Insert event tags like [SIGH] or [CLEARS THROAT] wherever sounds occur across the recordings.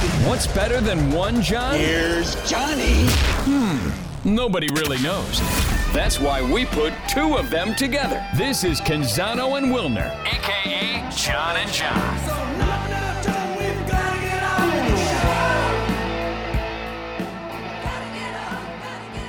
What's better than one John? Here's Johnny. Hmm, nobody really knows. That's why we put two of them together. This is Canzano and Wilner, aka John and John.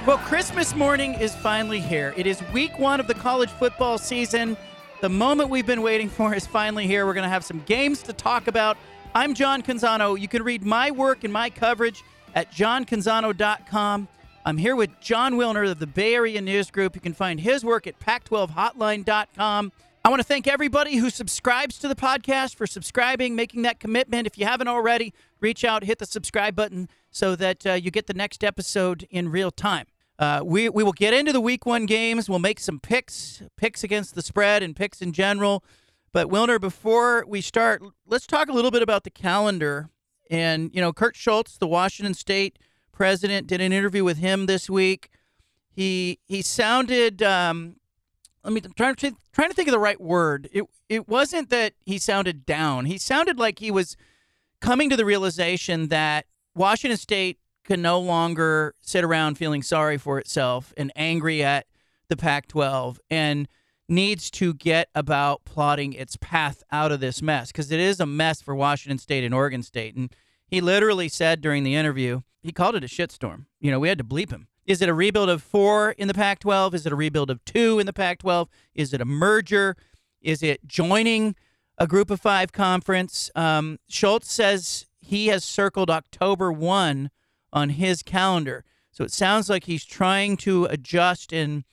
Well, Christmas morning is finally here. It is week one of the college football season. The moment we've been waiting for is finally here. We're going to have some games to talk about. I'm John Canzano. You can read my work and my coverage at johncanzano.com. I'm here with Jon Wilner of the Bay Area News Group. You can find his work at pac12hotline.com. I want to thank everybody who subscribes to the podcast for subscribing, making that commitment. If you haven't already, reach out, hit the subscribe button so that uh, you get the next episode in real time. Uh, we, we will get into the week one games. We'll make some picks, picks against the spread and picks in general. But Wilner, before we start, let's talk a little bit about the calendar. And, you know, Kirk Schulz, the Washington State president, did an interview with him this week. He he sounded um, let me trying to trying to think of the right word. It it wasn't that he sounded down. He sounded like he was coming to the realization that Washington State can no longer sit around feeling sorry for itself and angry at the Pac-12 and needs to get about plotting its path out of this mess because it is a mess for Washington State and Oregon State. And he literally said during the interview, he called it a shitstorm. You know, we had to bleep him. Is it a rebuild of four in the Pac 12? Is it a rebuild of two in the Pac 12? Is it a merger? Is it joining a group of five conference? Um, Schulz says he has circled October 1 on his calendar. So it sounds like he's trying to adjust and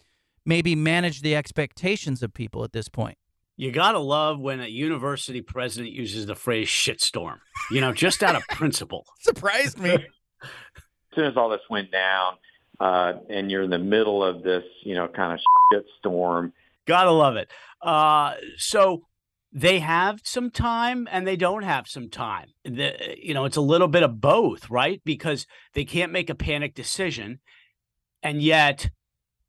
maybe manage the expectations of people at this point. You gotta love when a university president uses the phrase shitstorm, you know, just out of [LAUGHS] principle. Surprised me. [LAUGHS] as soon as all this went down, uh, and you're in the middle of this, you know, kind of shitstorm. Gotta love it. Uh, so they have some time and they don't have some time. The, you know, it's a little bit of both, right? Because they can't make a panic decision, and yet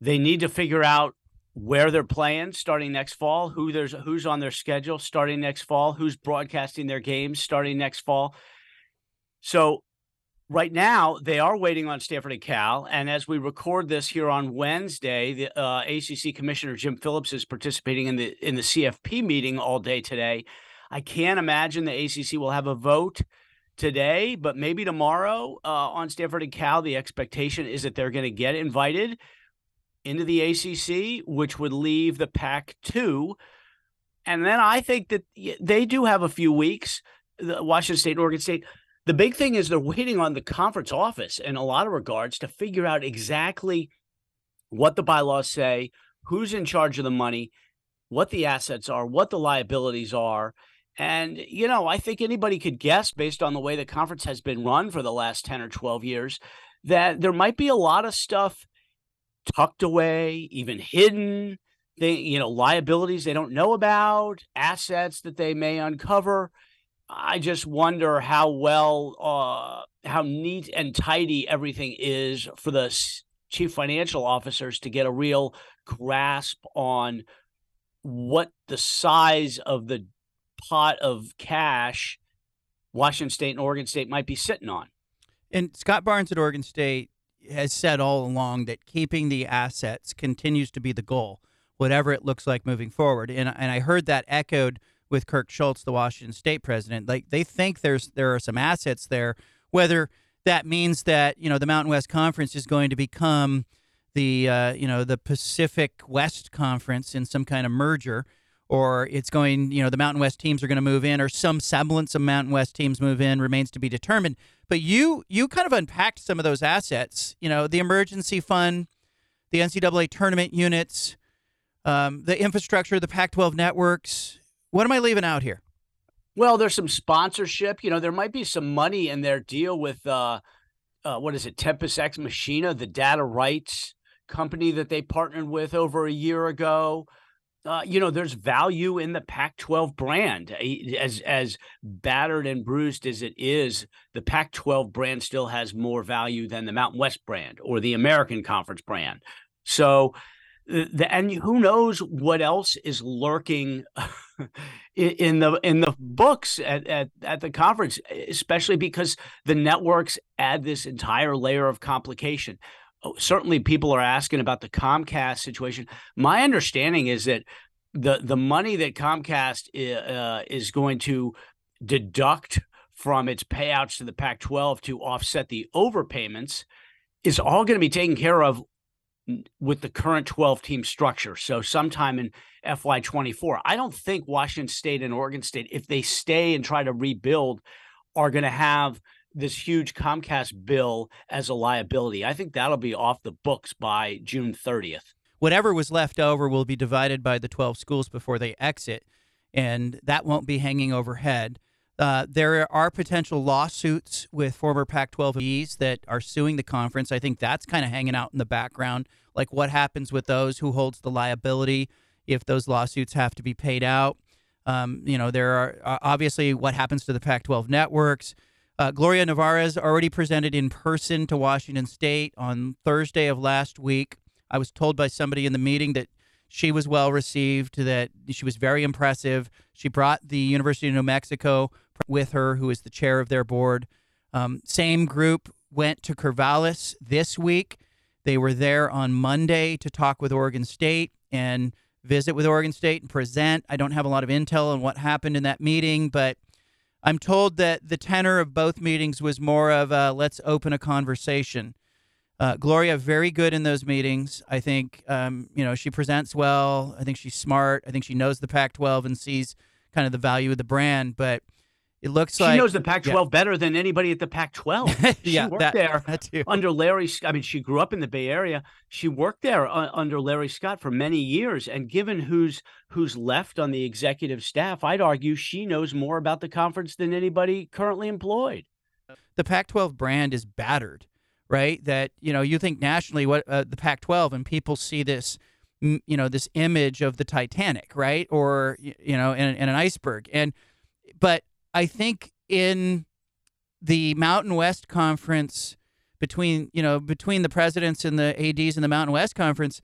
they need to figure out where they're playing starting next fall, who there's who's on their schedule starting next fall, who's broadcasting their games starting next fall. So right now they are waiting on Stanford and Cal, and as we record this here on Wednesday, the uh, ACC Commissioner Jim Phillips is participating in the in the CFP meeting all day today. I can't imagine the ACC will have a vote today, but maybe tomorrow uh, on Stanford and Cal. The expectation is that they're going to get invited into the ACC, which would leave the Pac 2. And then I think that they do have a few weeks, Washington State and Oregon State. The big thing is they're waiting on the conference office in a lot of regards to figure out exactly what the bylaws say, who's in charge of the money, what the assets are, what the liabilities are. And, you know, I think anybody could guess based on the way the conference has been run for the last 10 or 12 years that there might be a lot of stuff tucked away, even hidden, they, you know, liabilities they don't know about, assets that they may uncover. I just wonder how well, uh, how neat and tidy everything is for the chief financial officers to get a real grasp on what the size of the pot of cash Washington State and Oregon State might be sitting on. And Scott Barnes at Oregon State has said all along that keeping the assets continues to be the goal, whatever it looks like moving forward. And and I heard that echoed with Kirk Schulz, the Washington State president. Like they think there's there are some assets there, whether that means that you know the Mountain West Conference is going to become the uh, you know the Pacific West Conference in some kind of merger, or it's going you know the Mountain West teams are going to move in, or some semblance of Mountain West teams move in remains to be determined. But you you kind of unpacked some of those assets. You know the emergency fund, the NCAA tournament units, um, the infrastructure, the Pac-12 networks. What am I leaving out here? Well, there's some sponsorship. You know, there might be some money in their deal with uh, uh, what is it, Tempus Ex Machina, the data rights company that they partnered with over a year ago. Uh, you know, there's value in the Pac-12 brand. As as battered and bruised as it is, the Pac-12 brand still has more value than the Mountain West brand or the American Conference brand. So the, and who knows what else is lurking [LAUGHS] in the in the books at, at at the conference, especially because the networks add this entire layer of complication. Oh, certainly, people are asking about the Comcast situation. My understanding is that the the money that Comcast uh, is going to deduct from its payouts to the Pac-12 to offset the overpayments is all going to be taken care of with the current 12 team structure. So sometime in FY24. I don't think Washington State and Oregon State, if they stay and try to rebuild, are going to have this huge Comcast bill as a liability. I think that'll be off the books by June 30th. Whatever was left over will be divided by the 12 schools before they exit, and that won't be hanging overhead. Uh, there are potential lawsuits with former Pac 12 that are suing the conference. I think that's kind of hanging out in the background. Like what happens with those? Who holds the liability if those lawsuits have to be paid out? Um, you know, there are obviously what happens to the Pac 12 networks. Uh, Gloria Nevarez already presented in person to Washington State on Thursday of last week. I was told by somebody in the meeting that she was well received, that she was very impressive. She brought the University of New Mexico with her, who is the chair of their board. Um, same group went to Corvallis this week. They were there on Monday to talk with Oregon State and visit with Oregon State and present. I don't have a lot of intel on what happened in that meeting, but I'm told that the tenor of both meetings was more of a let's open a conversation. Uh, Gloria, very good in those meetings. I think, um, you know, she presents well. I think she's smart. I think she knows the Pac 12 and sees kind of the value of the brand. But it looks she like she knows the Pac-12 yeah. better than anybody at the Pac-12. [LAUGHS] She yeah, worked that, there [LAUGHS] that under Larry. I mean, she grew up in the Bay Area. She worked there uh, under Larry Scott for many years, and given who's who's left on the executive staff, I'd argue she knows more about the conference than anybody currently employed. The Pac-12 brand is battered, right? That you know, you think nationally, what uh, the Pac-12, and people see this you know this image of the Titanic, right, or you know, in, in an iceberg, and but I think in the Mountain West Conference between you know between the presidents and the ads in the Mountain West Conference,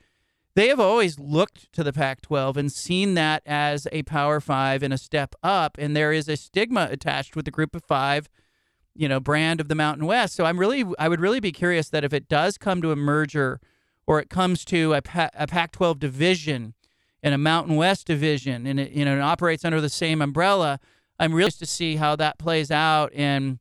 they have always looked to the Pac-12 and seen that as a Power Five and a step up, and there is a stigma attached with the Group of Five, you know, brand of the Mountain West. So I'm really, I would really be curious that if it does come to a merger, or it comes to a, pa- a Pac-12 division and a Mountain West division, and it you know it operates under the same umbrella I'm really to see how that plays out and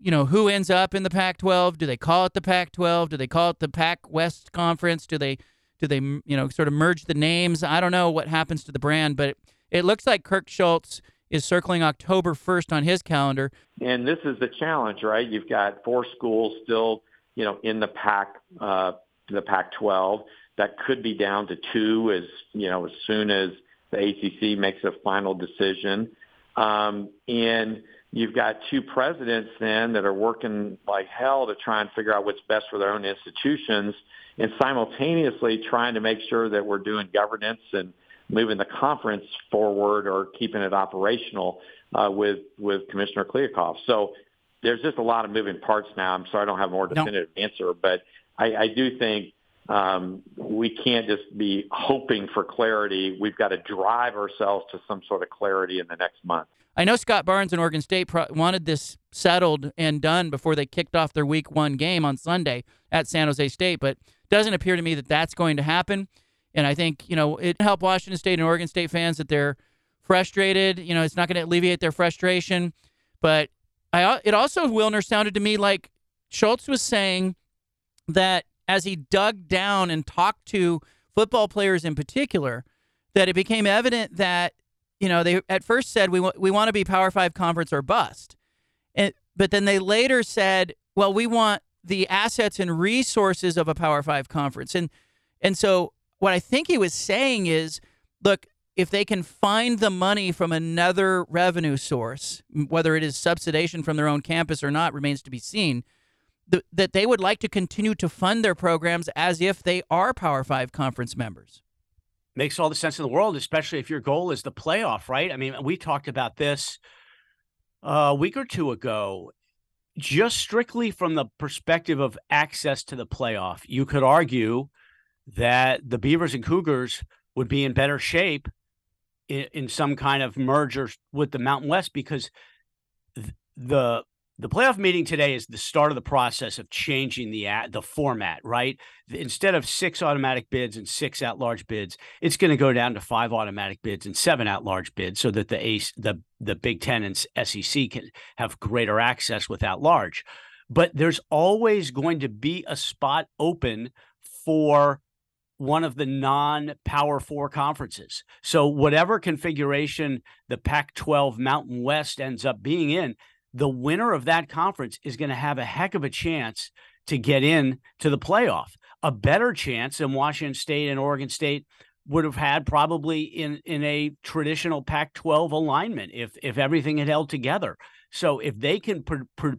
you know who ends up in the Pac-12. Do they call it the Pac-12? Do they call it the Pac West Conference? Do they do they you know sort of merge the names? I don't know what happens to the brand, but it, it looks like Kirk Schulz is circling October 1st on his calendar. And this is the challenge, right? You've got four schools still, you know, in the Pac uh, the Pac-12 that could be down to two as you know as soon as the ACC makes a final decision. Um, and you've got two presidents then that are working like hell to try and figure out what's best for their own institutions and simultaneously trying to make sure that we're doing governance and moving the conference forward or keeping it operational uh, with with Commissioner Kliavkoff. So there's just a lot of moving parts now. I'm sorry I don't have a more definitive no. answer, but I, I do think um, we can't just be hoping for clarity. We've got to drive ourselves to some sort of clarity in the next month. I know Scott Barnes and Oregon State pro- wanted this settled and done before they kicked off their week one game on Sunday at San Jose State, but doesn't appear to me that that's going to happen. And I think, you know, it helped Washington State and Oregon State fans that they're frustrated. You know, it's not going to alleviate their frustration. But I, it also, Wilner, sounded to me like Schulz was saying that as he dug down and talked to football players in particular, that it became evident that you know they at first said we want we want to be Power Five conference or bust, and but then they later said, well, we want the assets and resources of a Power Five conference, and and so what I think he was saying is, look, if they can find the money from another revenue source, whether it is subsidization from their own campus or not, remains to be seen th- that they would like to continue to fund their programs as if they are Power Five conference members. Makes all the sense in the world, especially if your goal is the playoff, right? I mean, we talked about this a week or two ago, just strictly from the perspective of access to the playoff. You could argue that the Beavers and Cougars would be in better shape in, in some kind of merger with the Mountain West because the the playoff meeting today is the start of the process of changing the the format, right? Instead of six automatic bids and six at-large bids, it's going to go down to five automatic bids and seven at-large bids, so that the ace, the the Big Ten and SEC can have greater access with at-large. But there's always going to be a spot open for one of the non Power Four conferences. So, whatever configuration the Pac 12 Mountain West ends up being in, the winner of that conference is going to have a heck of a chance to get in to the playoff. A better chance than Washington State and Oregon State would have had probably in in a traditional Pac-12 alignment if if everything had held together. So if they can pr- pr-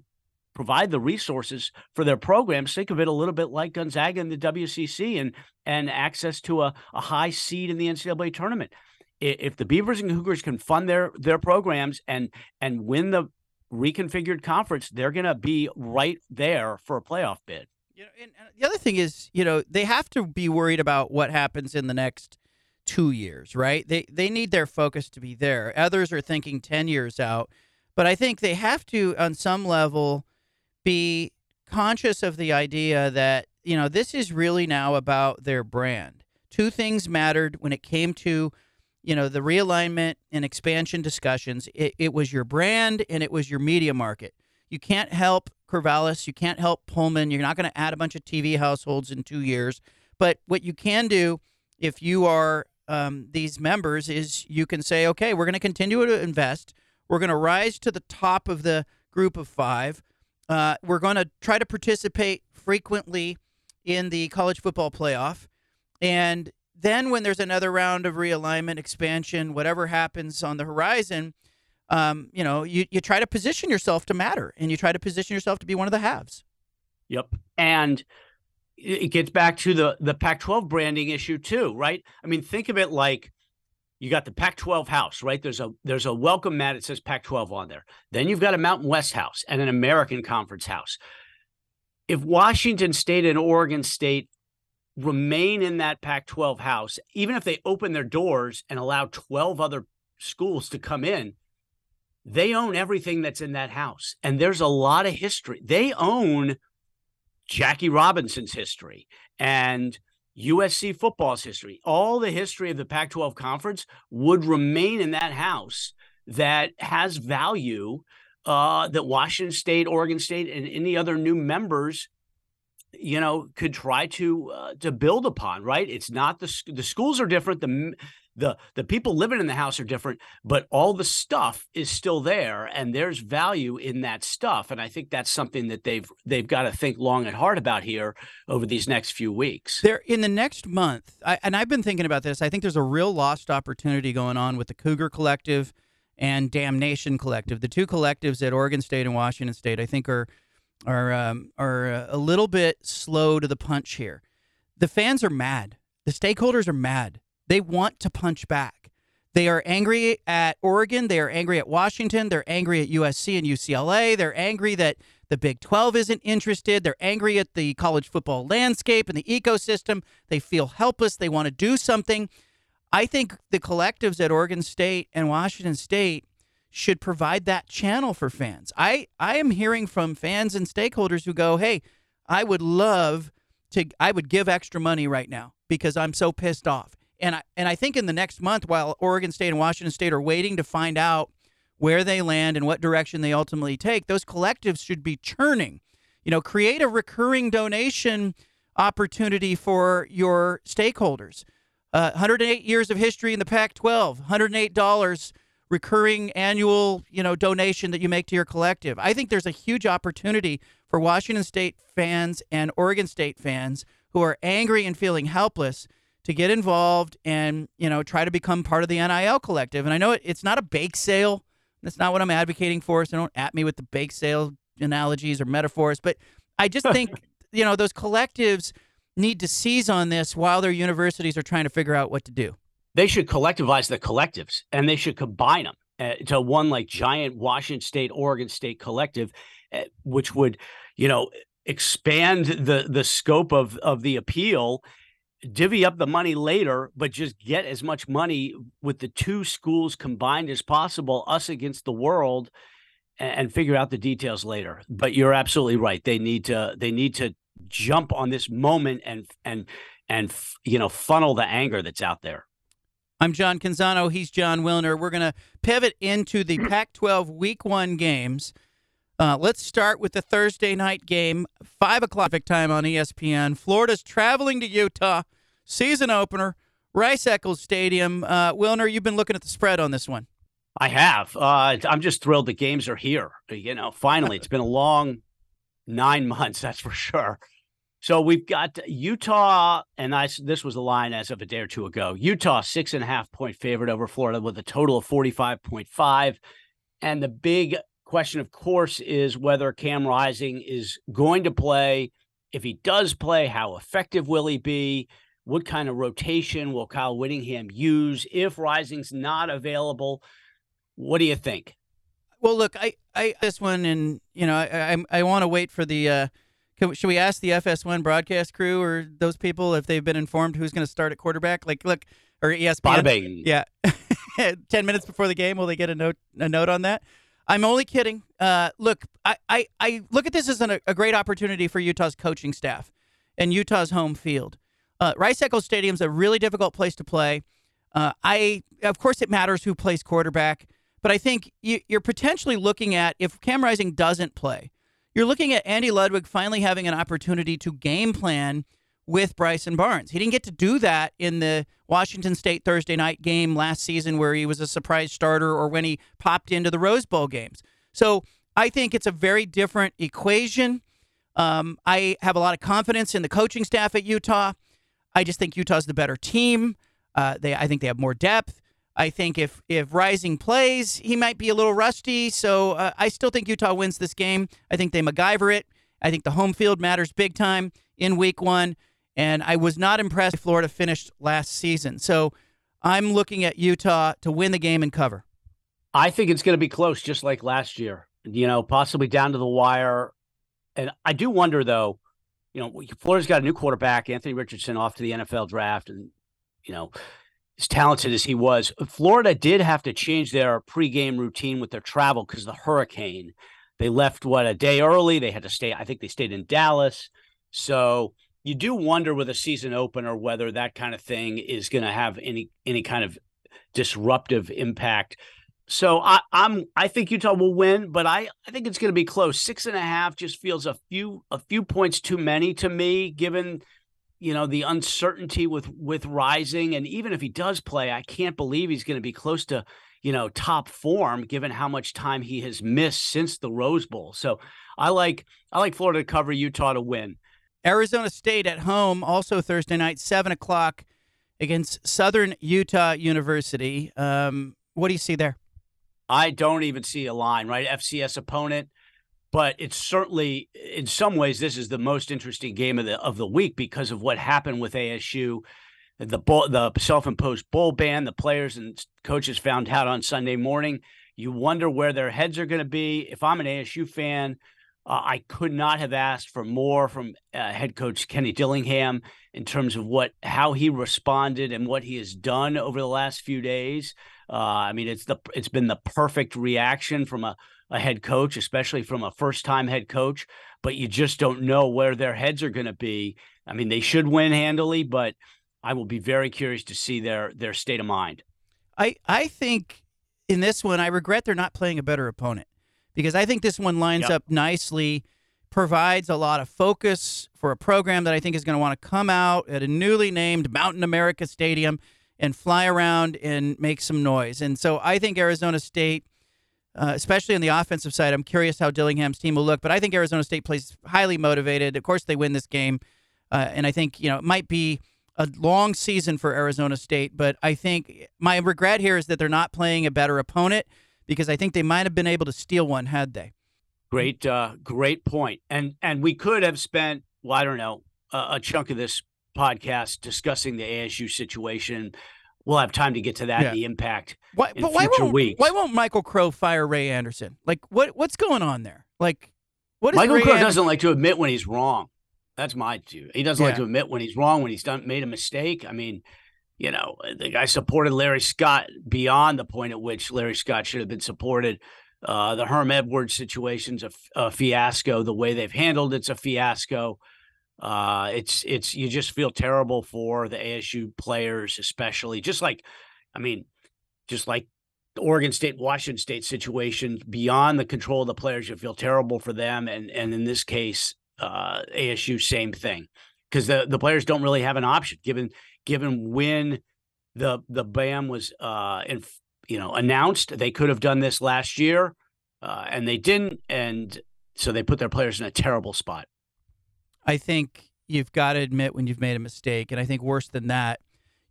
provide the resources for their programs, think of it a little bit like Gonzaga and the WCC and and access to a, a high seed in the NCAA tournament. If the Beavers and Cougars can fund their their programs and and win the reconfigured conference, they're going to be right there for a playoff bid. You know, and, and the other thing is, you know, they have to be worried about what happens in the next two years, right? They they need their focus to be there. Others are thinking ten years out, but I think they have to, on some level, be conscious of the idea that you know this is really now about their brand. Two things mattered when it came to you know, the realignment and expansion discussions, it, it was your brand and it was your media market. You can't help Corvallis, you can't help Pullman. You're not going to add a bunch of TV households in two years. But what you can do if you are um, these members is you can say, okay, we're going to continue to invest. We're going to rise to the top of the group of five. Uh, we're going to try to participate frequently in the college football playoff. And then when there's another round of realignment, expansion, whatever happens on the horizon, um, you know, you, you try to position yourself to matter and you try to position yourself to be one of the halves. Yep. And it gets back to the the Pac-12 branding issue too, right? I mean, think of it like you got the Pac-12 house, right? There's a there's a welcome mat. that says Pac-12 on there. Then you've got a Mountain West house and an American Conference house. If Washington State and Oregon State remain in that Pac 12 house, even if they open their doors and allow 12 other schools to come in, they own everything that's in that house. And there's a lot of history. They own Jackie Robinson's history and USC football's history. All the history of the Pac 12 conference would remain in that house that has value uh, that Washington State, Oregon State, and any other new members you know could try to uh, to build upon right? It's not the the schools are different the the the people living in the house are different but all the stuff is still there and there's value in that stuff and i think that's something that they've they've got to think long and hard about here over these next few weeks. There in the next month I, and i've been thinking about this i think there's a real lost opportunity going on with the cougar collective and Dam Nation collective. The two collectives at oregon state and washington state i think are are um, are uh, a little bit slow to the punch here. The fans are mad. The stakeholders are mad. They want to punch back. They are angry at Oregon. They are angry at Washington. They're angry at USC and UCLA. They're angry that the Big 12 isn't interested. They're angry at the college football landscape and the ecosystem. They feel helpless. They want to do something. I think the collectives at Oregon State and Washington State should provide that channel for fans. I, I am hearing from fans and stakeholders who go, hey, I would love to, I would give extra money right now because I'm so pissed off. And I, and I think in the next month, while Oregon State and Washington State are waiting to find out where they land and what direction they ultimately take, those collectives should be churning. You know, create a recurring donation opportunity for your stakeholders. Uh, 108 years of history in the Pac 12, $108 recurring annual, you know, donation that you make to your collective. I think there's a huge opportunity for Washington State fans and Oregon State fans who are angry and feeling helpless to get involved and, you know, try to become part of the NIL collective. And I know it's not a bake sale. That's not what I'm advocating for. So don't at me with the bake sale analogies or metaphors, but I just think, [LAUGHS] you know, those collectives need to seize on this while their universities are trying to figure out what to do they should collectivize the collectives and they should combine them uh, to one like giant Washington State, Oregon State collective, uh, which would, you know, expand the the scope of of the appeal divvy up the money later, but just get as much money with the two schools combined as possible, us against the world, and, and figure out the details later. But you're absolutely right. They need to they need to jump on this moment and and and you know funnel the anger that's out there. I'm John Canzano. He's Jon Wilner. We're going to pivot into the [CLEARS THROAT] Pac 12 Week 1 games. Uh, let's start with the Thursday night game, 5 o'clock time on ESPN. Florida's traveling to Utah, season opener, Rice Eccles Stadium. Uh, Wilner, you've been looking at the spread on this one. I have. Uh, I'm just thrilled the games are here. You know, finally, it's been a long nine months, that's for sure. So we've got Utah, and I, this was the line as of a day or two ago. Utah, six and a half point favorite over Florida with a total of 45.5. And the big question, of course, is whether Cam Rising is going to play. If he does play, how effective will he be? What kind of rotation will Kyle Whittingham use? If Rising's not available, what do you think? Well, look, I, I this one, and you know, I, I, I want to wait for the. Uh, can, should we ask the FS1 broadcast crew or those people if they've been informed who's going to start at quarterback? Like, look, or ESPN. Yeah, [LAUGHS] ten minutes before the game, will they get a note a note on that? I'm only kidding. Uh, look, I, I, I look at this as an, a great opportunity for Utah's coaching staff and Utah's home field. Uh, Rice Eccles Stadium is a really difficult place to play. Uh, I, of course, it matters who plays quarterback, but I think you, you're potentially looking at if Cam Rising doesn't play, you're looking at Andy Ludwig finally having an opportunity to game plan with Bryson Barnes. He didn't get to do that in the Washington State Thursday night game last season where he was a surprise starter or when he popped into the Rose Bowl games. So I think it's a very different equation. Um, I have a lot of confidence in the coaching staff at Utah. I just think Utah's the better team. Uh, they, I think they have more depth. I think if if Rising plays, he might be a little rusty. So uh, I still think Utah wins this game. I think they MacGyver it. I think the home field matters big time in Week One, and I was not impressed. Florida finished last season, so I'm looking at Utah to win the game and cover. I think it's going to be close, just like last year. You know, possibly down to the wire. And I do wonder, though. You know, Florida's got a new quarterback, Anthony Richardson, off to the NFL draft, and you know as talented as he was, Florida did have to change their pregame routine with their travel because the hurricane. They left what a day early. They had to stay. I think they stayed in Dallas. So you do wonder with a season opener whether that kind of thing is going to have any any kind of disruptive impact. So I, I'm I think Utah will win, but I, I think it's going to be close. Six and a half just feels a few a few points too many to me, given you know the uncertainty with with rising and even if he does play i can't believe he's going to be close to you know top form given how much time he has missed since the rose bowl. So i like i like florida to cover utah to win. Arizona state at home also thursday night seven o'clock against southern utah university. Um, what do you see there? I don't even see a line right? Fcs opponent but it's certainly in some ways this is the most interesting game of the of the week because of what happened with ASU the the self-imposed bowl ban the players and coaches found out on Sunday morning. You wonder where their heads are going to be. If I'm an ASU fan uh, I could not have asked for more from uh, head coach Kenny Dillingham in terms of what how he responded and what he has done over the last few days. Uh, I mean it's the it's been the perfect reaction from a a head coach, especially from a first time head coach, but you just don't know where their heads are going to be. I mean, they should win handily, but I will be very curious to see their their state of mind. I I think in this one, I regret they're not playing a better opponent because I think this one lines yep. up nicely, provides a lot of focus for a program that I think is going to want to come out at a newly named Mountain America Stadium and fly around and make some noise. And so I think Arizona State uh, especially on the offensive side. I'm curious how Dillingham's team will look, but I think Arizona State plays highly motivated. Of course, they win this game, uh, and I think you know it might be a long season for Arizona State. But I think my regret here is that they're not playing a better opponent because I think they might have been able to steal one had they. Great, uh, great point. And and we could have spent, well, I don't know, a, a chunk of this podcast discussing the ASU situation we'll have time to get to that yeah. the impact. Why, but why won't weeks. why won't Michael Crow fire Ray Anderson? Like what what's going on there? Like what is Michael Ray Crow Anderson? doesn't like to admit when he's wrong. That's my view. He doesn't Yeah. like to admit when he's wrong, when he's done made a mistake. I mean, you know, the guy supported Larry Scott beyond the point at which Larry Scott should have been supported. Uh, the Herm Edwards situation's a, f- a fiasco. The way they've handled it's a fiasco. Uh, it's it's you just feel terrible for the ASU players, especially. Just like, I mean, just like the Oregon State, Washington State situation, beyond the control of the players, you feel terrible for them. And and in this case, uh, ASU, same thing, because the the players don't really have an option given given when the the ban was uh in, you know announced. They could have done this last year, uh, and they didn't, and so they put their players in a terrible spot. I think you've got to admit when you've made a mistake, and I think worse than that,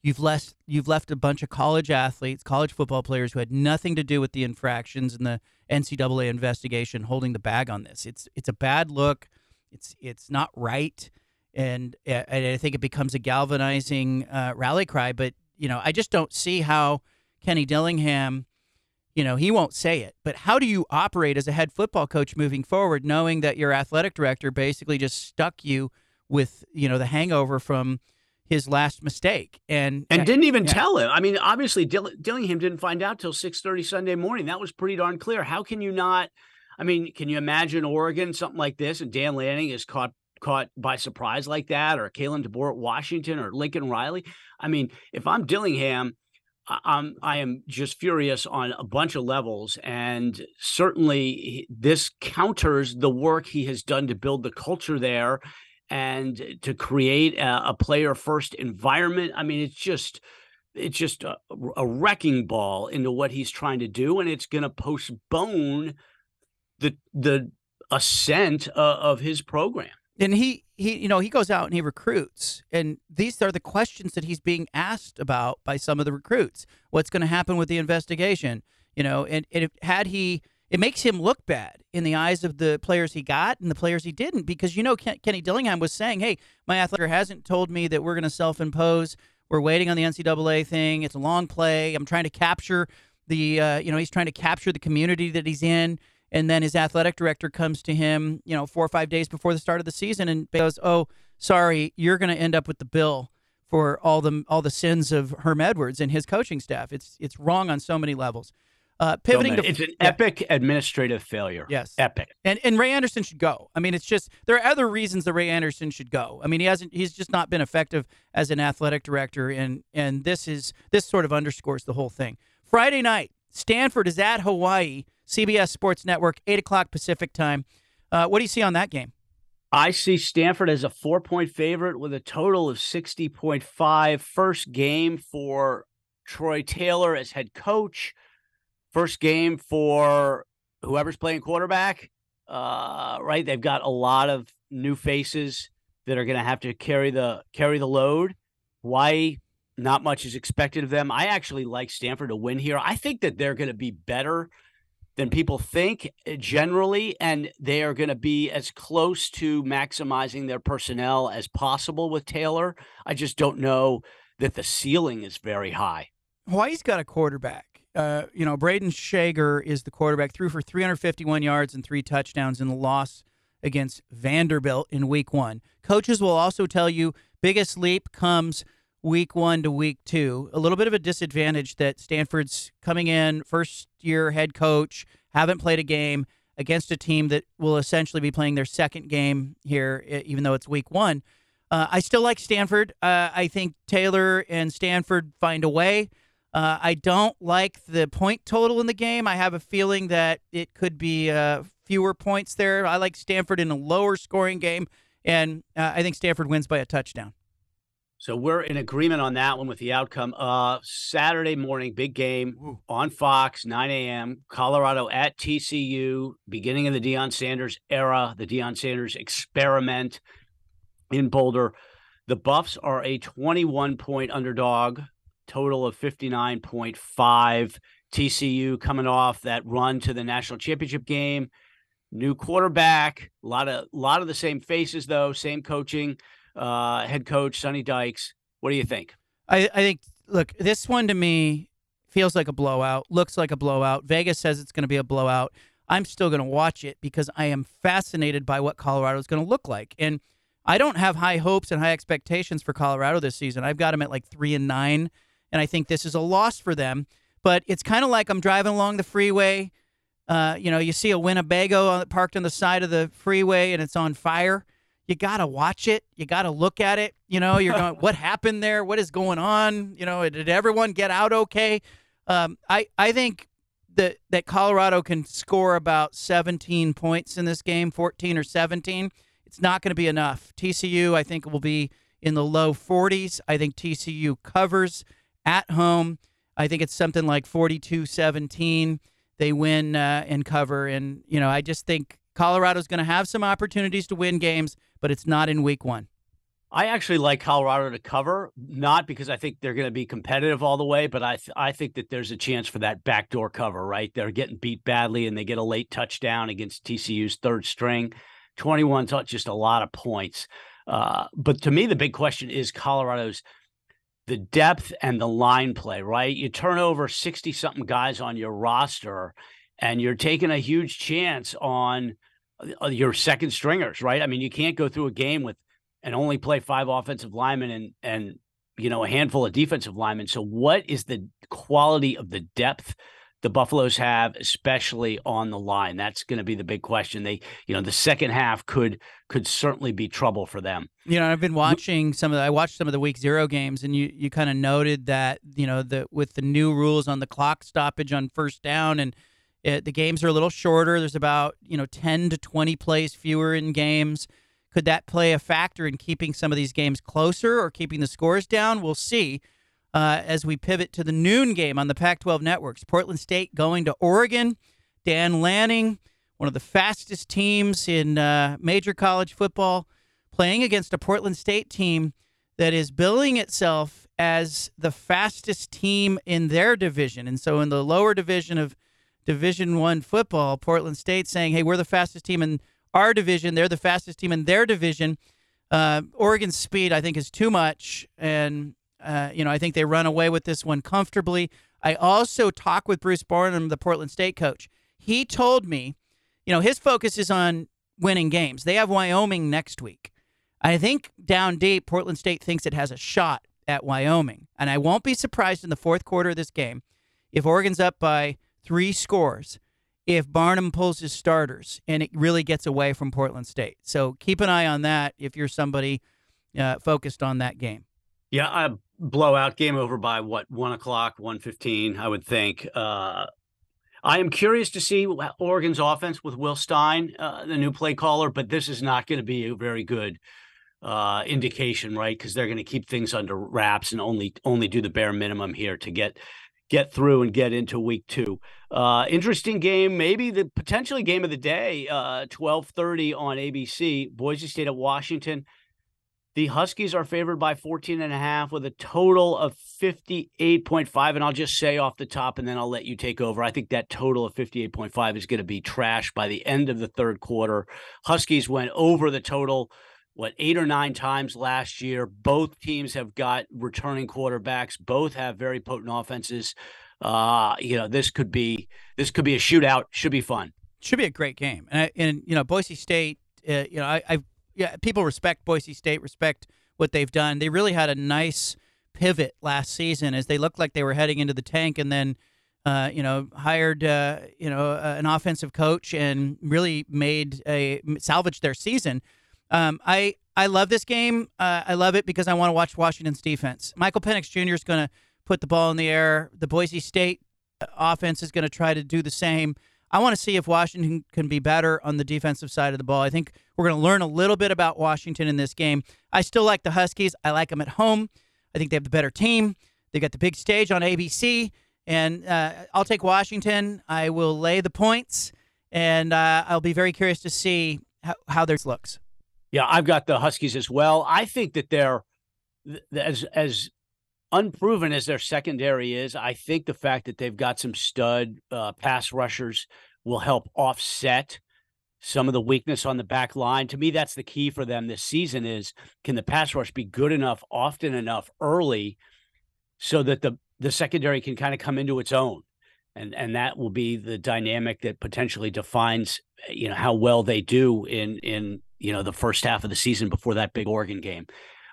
you've left you've left a bunch of college athletes, college football players who had nothing to do with the infractions and the NCAA investigation holding the bag on this. It's it's a bad look. It's it's not right, and, and I think it becomes a galvanizing uh, rally cry. But you know, I just don't see how Kenny Dillingham. You know, he won't say it, but how do you operate as a head football coach moving forward, knowing that your athletic director basically just stuck you with, you know, the hangover from his last mistake and and didn't even yeah. tell him. I mean, obviously Dill- Dillingham didn't find out till six thirty Sunday morning. That was pretty darn clear. How can you not? I mean, can you imagine Oregon something like this, and Dan Lanning is caught caught by surprise like that, or Kalen DeBoer at Washington, or Lincoln Riley? I mean, if I'm Dillingham, I'm I am just furious on a bunch of levels, and certainly this counters the work he has done to build the culture there and to create a, a player first environment. I mean, it's just it's just a, a wrecking ball into what he's trying to do, and it's going to postpone the the ascent uh, of his program. And he he you know he goes out and he recruits. And these are the questions that he's being asked about by some of the recruits. What's going to happen with the investigation? You know and, and if, had he it makes him look bad in the eyes of the players he got and the players he didn't because you know Ken, kenny dillingham was saying hey my athletic hasn't told me that we're going to self-impose. We're waiting on the ncaa thing. It's a long play. I'm trying to capture the uh, you know he's trying to capture the community that he's in and then his athletic director comes to him, you know, four or five days before the start of the season and goes, "Oh, sorry, you're going to end up with the bill for all the all the sins of Herm Edwards and his coaching staff. It's it's wrong on so many levels." Uh, pivoting So, to it's an yeah. epic administrative failure. Yes. epic. And and Ray Anderson should go. I mean, it's just there are other reasons that Ray Anderson should go. I mean, he hasn't he's just not been effective as an athletic director, and and this is this sort of underscores the whole thing. Friday night, Stanford is at Hawaii. CBS Sports Network, eight o'clock Pacific time. Uh, what do you see on that game? I see Stanford as a four point favorite with a total of 60.5. First game for Troy Taylor as head coach. First game for whoever's playing quarterback. Uh, right. They've got a lot of new faces that are going to have to carry the carry the load. Hawaii, not much is expected of them. I actually like Stanford to win here. I think that they're going to be better than people think uh, generally, and they are going to be as close to maximizing their personnel as possible with Taylor. I just don't know that the ceiling is very high. Hawaii's got a quarterback. Uh, you know, Brayden Schager is the quarterback, threw for 351 yards and three touchdowns in the loss against Vanderbilt in week one. Coaches will also tell you biggest leap comes week one to week two. A little bit of a disadvantage that Stanford's coming in, first year head coach, haven't played a game against a team that will essentially be playing their second game here, even though it's week one. Uh, I still like Stanford. Uh, I think Taylor and Stanford find a way. Uh, I don't like the point total in the game. I have a feeling that it could be uh, fewer points there. I like Stanford in a lower scoring game, and uh, I think Stanford wins by a touchdown. So we're in agreement on that one with the outcome. Uh, Saturday morning, big game on Fox, 9 a.m. Colorado at TCU, beginning of the Deion Sanders era, the Deion Sanders experiment in Boulder. The Buffs are a 21 point underdog, total of 59.5. TCU coming off that run to the national championship game. New quarterback, a lot of a lot of the same faces though, same coaching uh, head coach Sonny Dykes. What do you think? I, I think, look, this one to me feels like a blowout, looks like a blowout. Vegas says it's going to be a blowout. I'm still going to watch it because I am fascinated by what Colorado is going to look like. And I don't have high hopes and high expectations for Colorado this season. I've got them at like three and nine, and I think this is a loss for them. But it's kind of like I'm driving along the freeway. Uh, you know, you see a Winnebago parked on the side of the freeway and it's on fire. You got to watch it. You got to look at it. You know, you're going, [LAUGHS] what happened there? What is going on? You know, did everyone get out okay? Um, I, I think that, that Colorado can score about 17 points in this game, 14 or 17. It's not going to be enough. TCU, I think, will be in the low 40s. I think TCU covers at home. I think it's something like 42 17. They win uh, and cover. And, you know, I just think Colorado's going to have some opportunities to win games, but it's not in week one. I actually like Colorado to cover, not because I think they're going to be competitive all the way, but I th- I think that there's a chance for that backdoor cover. Right, they're getting beat badly, and they get a late touchdown against TCU's third string. 21's just a lot of points. Uh, but to me, the big question is Colorado's the depth and the line play, right? You turn over 60 something guys on your roster and you're taking a huge chance on Uh, your second stringers, right? I mean, you can't go through a game with and only play five offensive linemen and and you know a handful of defensive linemen. So what is the quality of the depth the Buffaloes have, especially on the line. That's going to be the big question. They, you know, the second half could could certainly be trouble for them. You know, I've been watching some of the, I watched some of the week zero games, and you you kind of noted that you know the with the new rules on the clock stoppage on first down and. It, the games are a little shorter. There's about you know 10 to 20 plays fewer in games. Could that play a factor in keeping some of these games closer or keeping the scores down? We'll see uh, as we pivot to the noon game on the Pac 12 networks. Portland State going to Oregon. Dan Lanning, one of the fastest teams in uh, major college football, playing against a Portland State team that is billing itself as the fastest team in their division. And so in the lower division of Division 1 football, Portland State saying, "Hey, we're the fastest team in our division. They're the fastest team in their division." Uh, Oregon's speed, I think, is too much, and uh, you know, I think they run away with this one comfortably. I also talked with Bruce Barnum, the Portland State coach. He told me, you know, his focus is on winning games. They have Wyoming next week. I think down deep, Portland State thinks it has a shot at Wyoming. And I won't be surprised in the fourth quarter of this game if Oregon's up by three scores, if Barnum pulls his starters and it really gets away from Portland State. So keep an eye on that if you're somebody uh, focused on that game. Yeah, I blowout game over by what one o'clock, one fifteen, I would think. Uh, I am curious to see Oregon's offense with Will Stein, uh, the new play caller, but this is not going to be a very good uh, indication, right? Because they're going to keep things under wraps and only only do the bare minimum here to get get through and get into week two. Uh, interesting game, maybe the potentially game of the day. Uh, Twelve thirty on ABC. Boise State at Washington. The Huskies are favored by 14 and a half with a total of 58.5. And I'll just say off the top, and then I'll let you take over. I think that total of 58.5 is going to be trash by the end of the third quarter. Huskies went over the total, what, eight or nine times last year. Both teams have got returning quarterbacks, both have very potent offenses. Uh, you know, this could be this could be a shootout. Should be fun. Should be a great game. And, and you know, Boise State, uh, you know, I, I've yeah, people respect Boise State, respect what they've done. They really had a nice pivot last season as they looked like they were heading into the tank, and then uh, you know hired uh, you know uh, an offensive coach and really made a salvaged their season. Um, I I love this game. Uh, I love it because I want to watch Washington's defense. Michael Penix Jr. is going to put the ball in the air. The Boise State offense is going to try to do the same. I want to see if Washington can be better on the defensive side of the ball. I think we're going to learn a little bit about Washington in this game. I still like the Huskies. I like them at home. I think they have the better team. They got the big stage on ABC, and uh, I'll take Washington. I will lay the points, and uh, I'll be very curious to see how, how theirs looks. Yeah, I've got the Huskies as well. I think that they're as as unproven as their secondary is, I think the fact that they've got some stud uh, pass rushers will help offset some of the weakness on the back line. To me, that's the key for them this season is can the pass rush be good enough, often enough, early, so that the the secondary can kind of come into its own. And and that will be the dynamic that potentially defines you know how well they do in in you know, the first half of the season before that big Oregon game.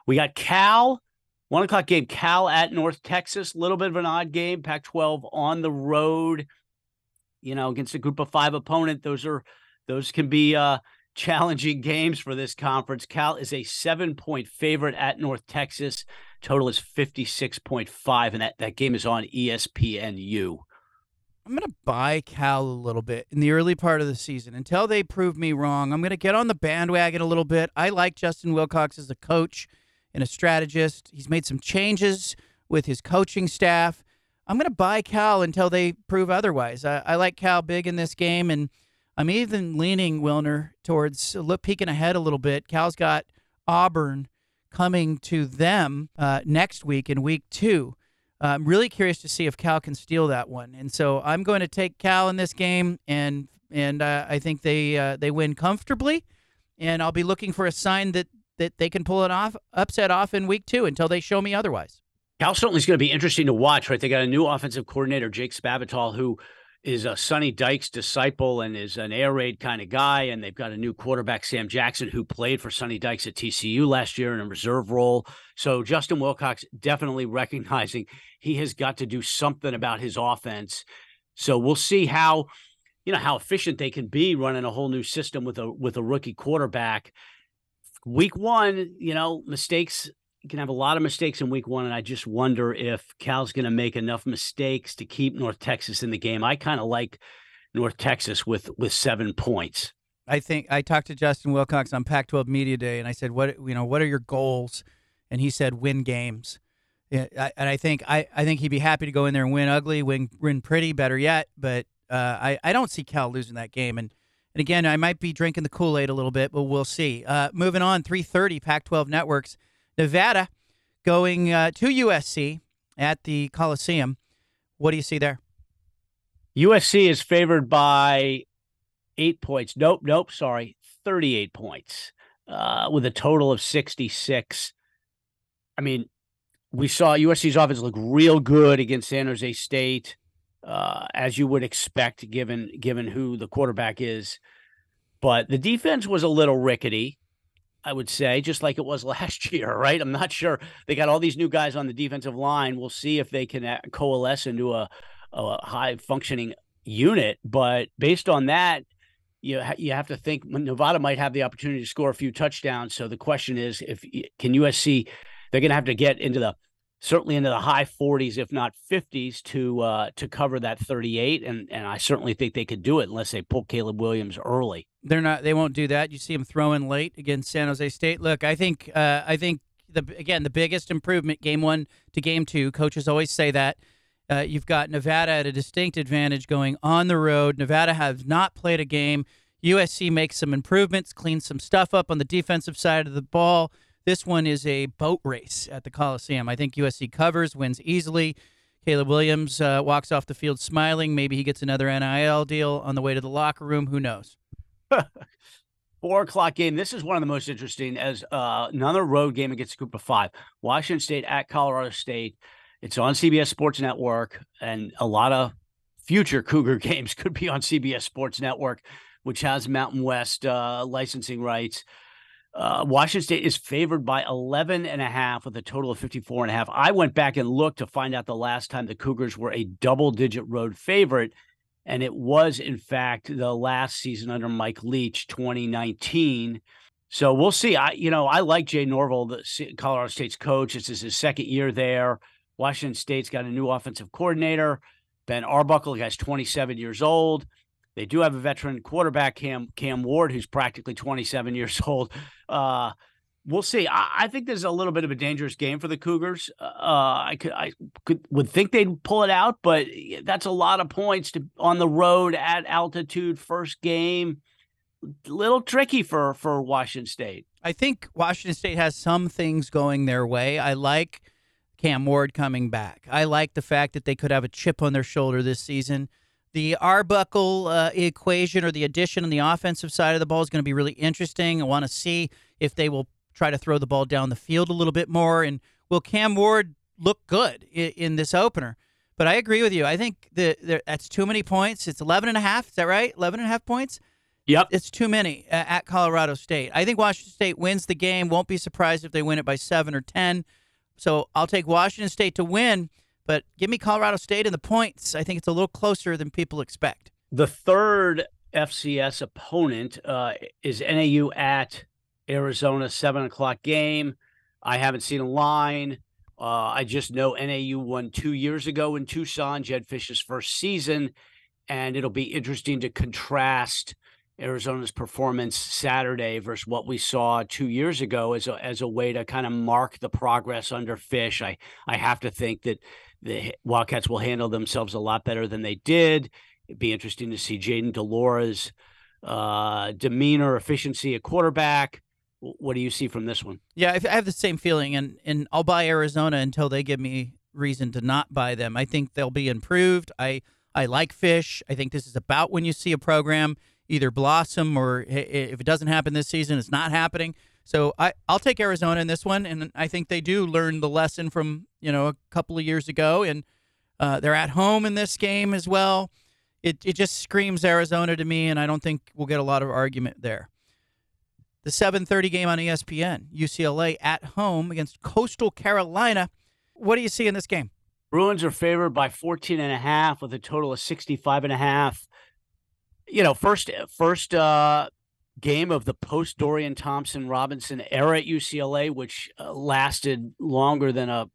We got Cal, one o'clock game, Cal at North Texas, a little bit of an odd game, Pac 12 on the road, you know, against a group of five opponent. Those are, those can be, uh, [LAUGHS] challenging games for this conference. Cal is a seven point favorite at North Texas. Total is 56.5, and that, that game is on ESPNU. I'm going to buy Cal a little bit in the early part of the season until they prove me wrong. I'm going to get on the bandwagon a little bit. I like Justin Wilcox as a coach and a strategist. He's made some changes with his coaching staff. I'm going to buy Cal until they prove otherwise. I, I like Cal big in this game, and I'm even leaning Wilner towards look peeking ahead a little bit. Cal's got Auburn coming to them uh, next week in week two. Uh, I'm really curious to see if Cal can steal that one, and so I'm going to take Cal in this game, and and uh, I think they uh, they win comfortably, and I'll be looking for a sign that that they can pull an off, upset off in week two until they show me otherwise. Cal certainly is going to be interesting to watch, right? They got a new offensive coordinator, Jake Spavital, who is a Sonny Dykes disciple and is an air raid kind of guy. And they've got a new quarterback, Sam Jackson, who played for Sonny Dykes at TCU last year in a reserve role. So Justin Wilcox definitely recognizing he has got to do something about his offense. So we'll see how, you know, how efficient they can be running a whole new system with a with a rookie quarterback. Week one, you know, mistakes can have a lot of mistakes in week one, and I just wonder if Cal's going to make enough mistakes to keep North Texas in the game. I kind of like North Texas with with seven points. I think I talked to Justin Wilcox on Pac-12 Media Day, and I said, "What you know? What are your goals?" And he said, "Win games." Yeah, and I think I, I think he'd be happy to go in there and win ugly, win win pretty, better yet. But uh, I I don't see Cal losing that game. And and again, I might be drinking the Kool Aid a little bit, but we'll see. Uh, moving on, 3:30 Pac-12 networks. Nevada going uh, to USC at the Coliseum. What do you see there? USC is favored by eight points. Nope, nope, sorry, 38 points uh, with a total of 66. I mean, we saw USC's offense look real good against San Jose State, uh, as you would expect, given given who the quarterback is. But the defense was a little rickety. I would say, just like it was [LAUGHS] last year, right? I'm not sure. They got all these new guys on the defensive line. We'll see if they can uh, coalesce into a, a high functioning unit. But based on that, you you have to think Nevada might have the opportunity to score a few touchdowns. So the question is, if can USC, they're going to have to get into the certainly into the high 40s, if not 50s, to uh, to cover that 38. And and I certainly think they could do it unless they pull Caleb Williams early. They're not. They won't do that. You see them throwing late against San Jose State. Look, I think. Uh, I think the again the biggest improvement game one to game two. Coaches always say that. Uh, you've got Nevada at a distinct advantage going on the road. Nevada has not played a game. USC makes some improvements, cleans some stuff up on the defensive side of the ball. This one is a boat race at the Coliseum. I think USC covers, wins easily. Caleb Williams uh, walks off the field smiling. Maybe he gets another NIL deal on the way to the locker room. Who knows? [LAUGHS] Four o'clock game. This is one of the most interesting as uh, another road game against a group of five. Washington State at Colorado State. It's on CBS Sports Network, and a lot of future Cougar [LAUGHS] games could be on CBS Sports Network, which has Mountain West uh, licensing rights. Uh, Washington State is favored by 11 and a half with a total of 54 and a half. I went back and looked to find out the last time the Cougars were a double digit road favorite. And it was, in fact, the last season under Mike Leach, 2019. So we'll see. I, you know, I like Jay Norvell, the Colorado State's coach. This is his second year there. Washington State's got a new offensive coordinator. Ben Arbuckle, The guy's 27 years old. They do have a veteran quarterback, Cam Cam Ward, who's practically 27 [LAUGHS] years old. Uh, we'll see. I, I, think there's a little bit of a dangerous game for the Cougars. Uh, I could, I could would think they'd pull it out, but that's a lot of points to on the road at altitude. First game, a little tricky for for Washington State. I think Washington State has some things going their way. I like Cam Ward coming back. I like the fact that they could have a chip on their shoulder this season. The Arbuckle uh, equation or the addition on the offensive side of the ball is going to be really interesting. I want to see if they will try to throw the ball down the field a little bit more. And will Cam Ward look good in, in this opener? But I agree with you. I think the, the, that's too many points. It's 11 and a half. Is that right? 11 and a half points. Yep. It's too many uh, at Colorado State. I think Washington State wins the game. Won't be surprised if they win it by seven or 10. So I'll take Washington State to win, but give me Colorado State and the points. I think it's a little closer than people expect. The third FCS opponent uh, is NAU at Arizona, seven o'clock game. I haven't seen a line. Uh, I just know NAU won two years ago in Tucson, Jedd Fisch's first season, and it'll be interesting to contrast Arizona's performance Saturday versus what we saw two years ago as a, as a way to kind of mark the progress under Fish. I I have to think that the Wildcats will handle themselves a lot better than they did. It'd be interesting to see Jayden de Laura's uh, demeanor, efficiency at quarterback. What do you see from this one? Yeah, I have the same feeling, and and I'll buy Arizona until they give me reason to not buy them. I think they'll be improved. I I like Fisch. I think this is about when you see a program either blossom or if it doesn't happen this season, it's not happening. So I, I'll take Arizona in this one, and I think they do learn the lesson from you know a couple of years ago, and uh, they're at home in this game as well. It it just screams Arizona to me, and I don't think we'll get a lot of argument there. The 7:30 game on ESPN, UCLA at home against Coastal Carolina. What do you see in this game? Bruins are favored by 14 and a half with a total of 65 and a half you know, first first uh, game of the post Dorian Thompson Robinson era at UCLA, which uh, lasted longer than a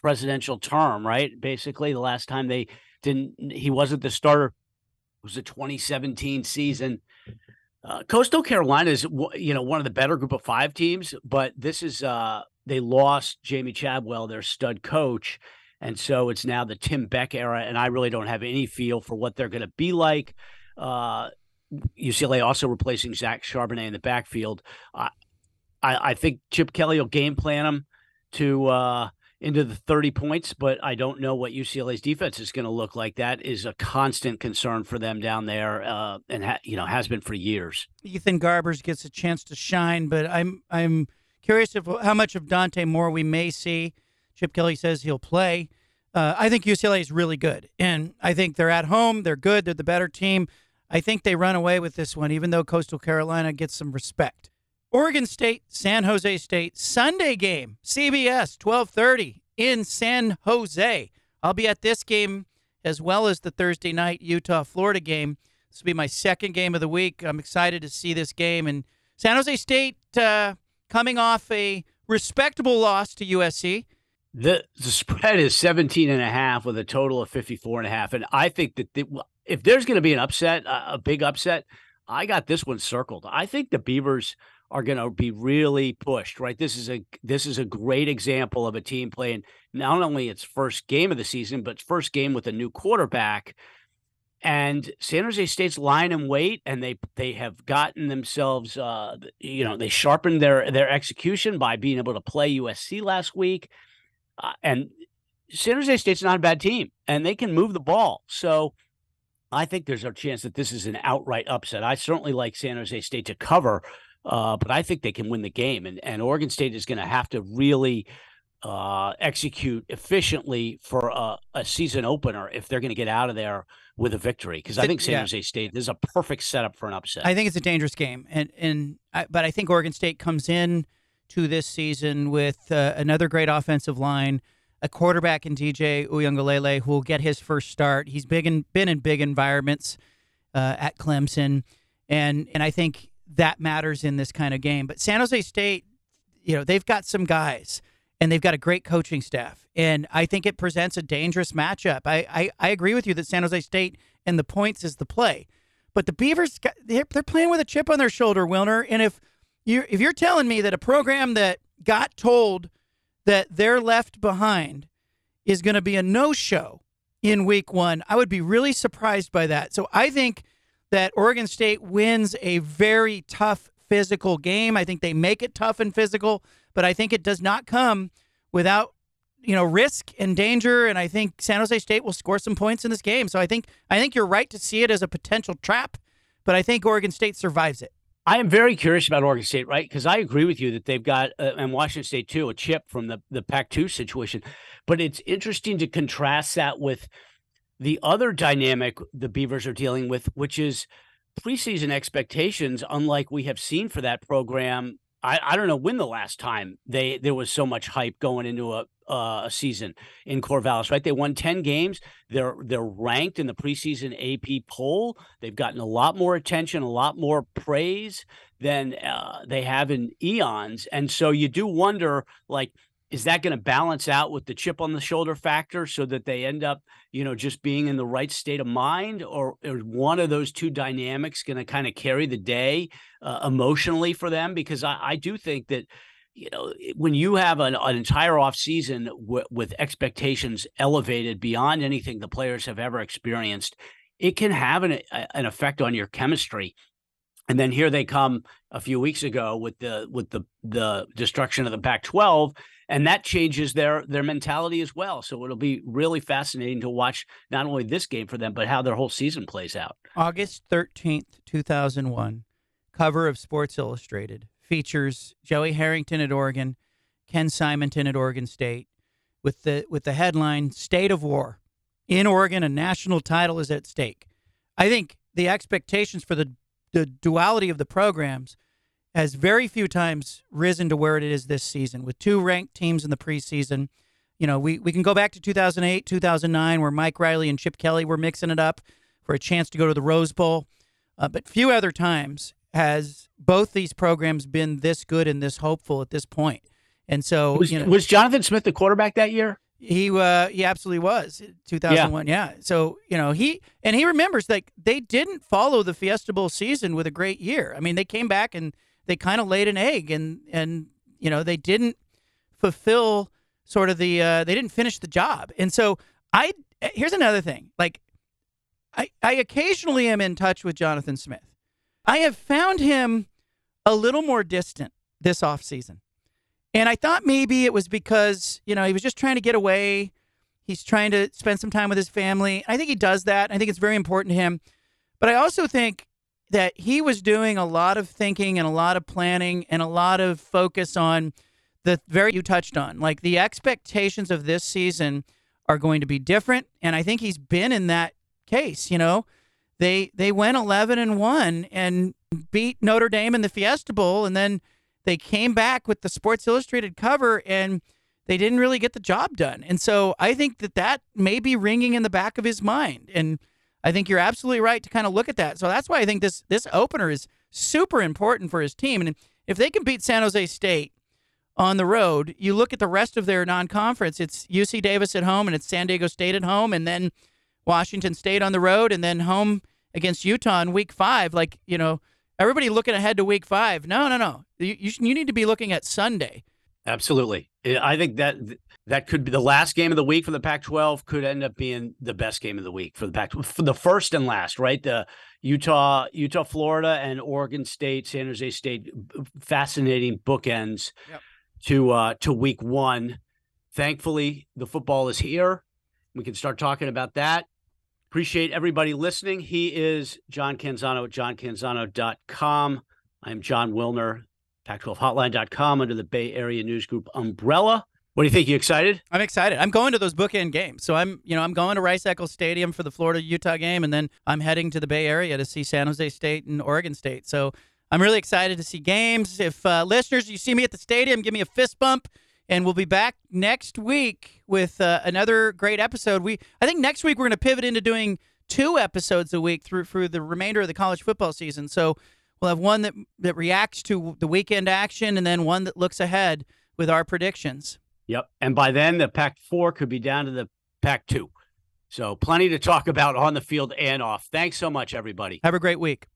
presidential term, right? Basically, the last time they didn't, he wasn't the starter. Was the 2017 season. Uh, Coastal Carolina is, you know, one of the better group of five teams, but this is uh, they lost Jamey Chadwell, their stud coach, and so it's now the Tim Beck era, and I really don't have any feel for what they're going to be like. Uh, UCLA also replacing Zach Charbonnet in the backfield. I, I, think Chip Kelly will game plan them to uh, into the 30 points, but I don't know what UCLA's defense is going to look like. That is a constant concern for them down there, uh, and ha- you know has been for years. Ethan Garbers gets a chance to shine, but I'm I'm curious of how much of Dante Moore we may see. Chip Kelly says he'll play. Uh, I think UCLA is really good, and I think they're at home. They're good. They're the better team. I think they run away with this one, even though Coastal Carolina gets some respect. Oregon State, San Jose State, Sunday game, CBS, 1230 in San Jose. I'll be at this game as well as the Thursday night Utah Florida game. This will be my second game of the week. I'm excited to see this game. And San Jose State uh, coming off a respectable loss to USC. The, the spread is 17 and a half with a total of 54 and a half. And I think that the, if there's going to be an upset, a big upset, I got this one circled. I think the Beavers are going to be really pushed, right? This is a this is a great example of a team playing not only its first game of the season, but first game with a new quarterback. And San Jose State's line and wait, and they they have gotten themselves, uh, you know, they sharpened their their execution by being able to play USC last week, uh, and San Jose State's not a bad team, and they can move the ball. So I think there's a chance that this is an outright upset. I certainly like San Jose State to cover, uh, but I think they can win the game. And, and Oregon State is going to have to really uh, execute efficiently for a, a, season opener if they're going to get out of there with a victory. Because I think San yeah. Jose State this is a perfect setup for an upset. I think it's a dangerous game, and and I, but I think Oregon State comes in to this season with uh, another great offensive line a quarterback in DJ Uiagalelei who will get his first start. He's big and been in big environments uh, at Clemson, and and I think that matters in this kind of game. But San Jose State, you know, they've got some guys and they've got a great coaching staff, and I think it presents a dangerous matchup. I I, I agree with you that San Jose State and the points is the play, but the Beavers they're playing with a chip on their shoulder, Wilner, and if you if you're telling me that a program that got told that they're left behind is going to be a no show in week one. I would be really surprised by that. So I think that Oregon State wins a very tough physical game. I think they make it tough and physical, but I think it does not come without you know risk and danger and I think San Jose State will score some points in this game. So I think I think you're right to see it as a potential trap, but I think Oregon State survives it. I am very curious about Oregon State, right? Because I agree with you that they've got, uh, and Washington State too, a chip from the, the Pac 2 situation. But it's interesting to contrast that with the other dynamic the Beavers are dealing with, which is preseason expectations, unlike we have seen for that program, I, I don't know when the last time they there was so much hype going into a uh, a season in Corvallis, right? They won 10 games. They're they're ranked in the preseason AP poll. They've gotten a lot more attention, a lot more praise than uh, they have in eons. And so you do wonder, like, is that going to balance out with the chip on the shoulder factor so that they end up, you know, just being in the right state of mind, or is one of those two dynamics going to kind of carry the day uh, emotionally for them? Because I, I do think that you know, when you have an, an entire off season w- with expectations elevated beyond anything the players have ever experienced, it can have an, an effect on your chemistry. And then here they come a few weeks ago with the with the the destruction of the Pac-12, and that changes their their mentality as well. So it'll be really fascinating to watch not only this game for them, but how their whole season plays out. August thirteenth, two thousand one, cover of Sports Illustrated features Joey Harrington at Oregon, Ken Simonton at Oregon State, with the with the headline "State of War." In Oregon, a national title is at stake. I think the expectations for the the duality of the programs has very few times risen to where it is this season, with two ranked teams in the preseason. You know, we, we can go back to 2008, 2009, where Mike Riley and Chip Kelly were mixing it up for a chance to go to the Rose Bowl. Uh, but few other times has both these programs been this good and this hopeful at this point. And so, was, you know, was Jonathan Smith the quarterback that year? He uh, he absolutely was 2001. Yeah. yeah. So you know he and he remembers that they didn't follow the Fiesta Bowl season with a great year. I mean they came back and they kind of laid an egg and and you know they didn't fulfill sort of the uh, they didn't finish the job. And so I here's another thing like I I occasionally am in touch with Jonathan Smith I have found him a little more distant this off season, And I thought maybe it was because, you know, he was just trying to get away. He's trying to spend some time with his family. I think he does that. I think it's very important to him. But I also think that he was doing a lot of thinking and a lot of planning and a lot of focus on the very you touched on. Like the expectations of this season are going to be different. And I think he's been in that case, you know. They they went 11 and 1 and beat Notre Dame in the Fiesta Bowl and then they came back with the Sports Illustrated cover and they didn't really get the job done. And so I think that that may be ringing in the back of his mind and I think you're absolutely right to kind of look at that. So that's why I think this this opener is super important for his team and if they can beat San Jose State on the road, you look at the rest of their non-conference, it's UC Davis at home and it's San Diego State at home and then Washington State on the road and then home against Utah in week five. Like, you know, everybody looking ahead to week five. No, no, no. You, you, you need to be looking at Sunday. Absolutely. I think that that could be the last game of the week for the Pac-12 could end up being the best game of the week for the Pac-12 for the first and last, right? The Utah, Utah, Florida, and Oregon State, San Jose State, fascinating bookends yep. to uh, to week one. Thankfully, the football is here. We can start talking about that. Appreciate everybody listening. He is John Canzano at johncanzano.com. I'm Jon Wilner, Pac12hotline.com under the Bay Area News Group umbrella. What do you think? You excited? I'm excited. I'm going to those bookend games. So I'm, you know, I'm going to Rice Eccles Stadium for the Florida Utah game, and then I'm heading to the Bay Area to see San Jose State and Oregon State. So I'm really excited to see games. If uh, listeners, you see me at the stadium, give me a fist bump and we'll be back next week with uh, another great episode. We I think next week we're going to pivot into doing two episodes a week through through the remainder of the college football season. So we'll have one that that reacts to the weekend action, and then one that looks ahead with our predictions. Yep, and by then the Pac four could be down to the Pac two. So plenty to talk about on the field and off. Thanks so much, everybody. Have a great week.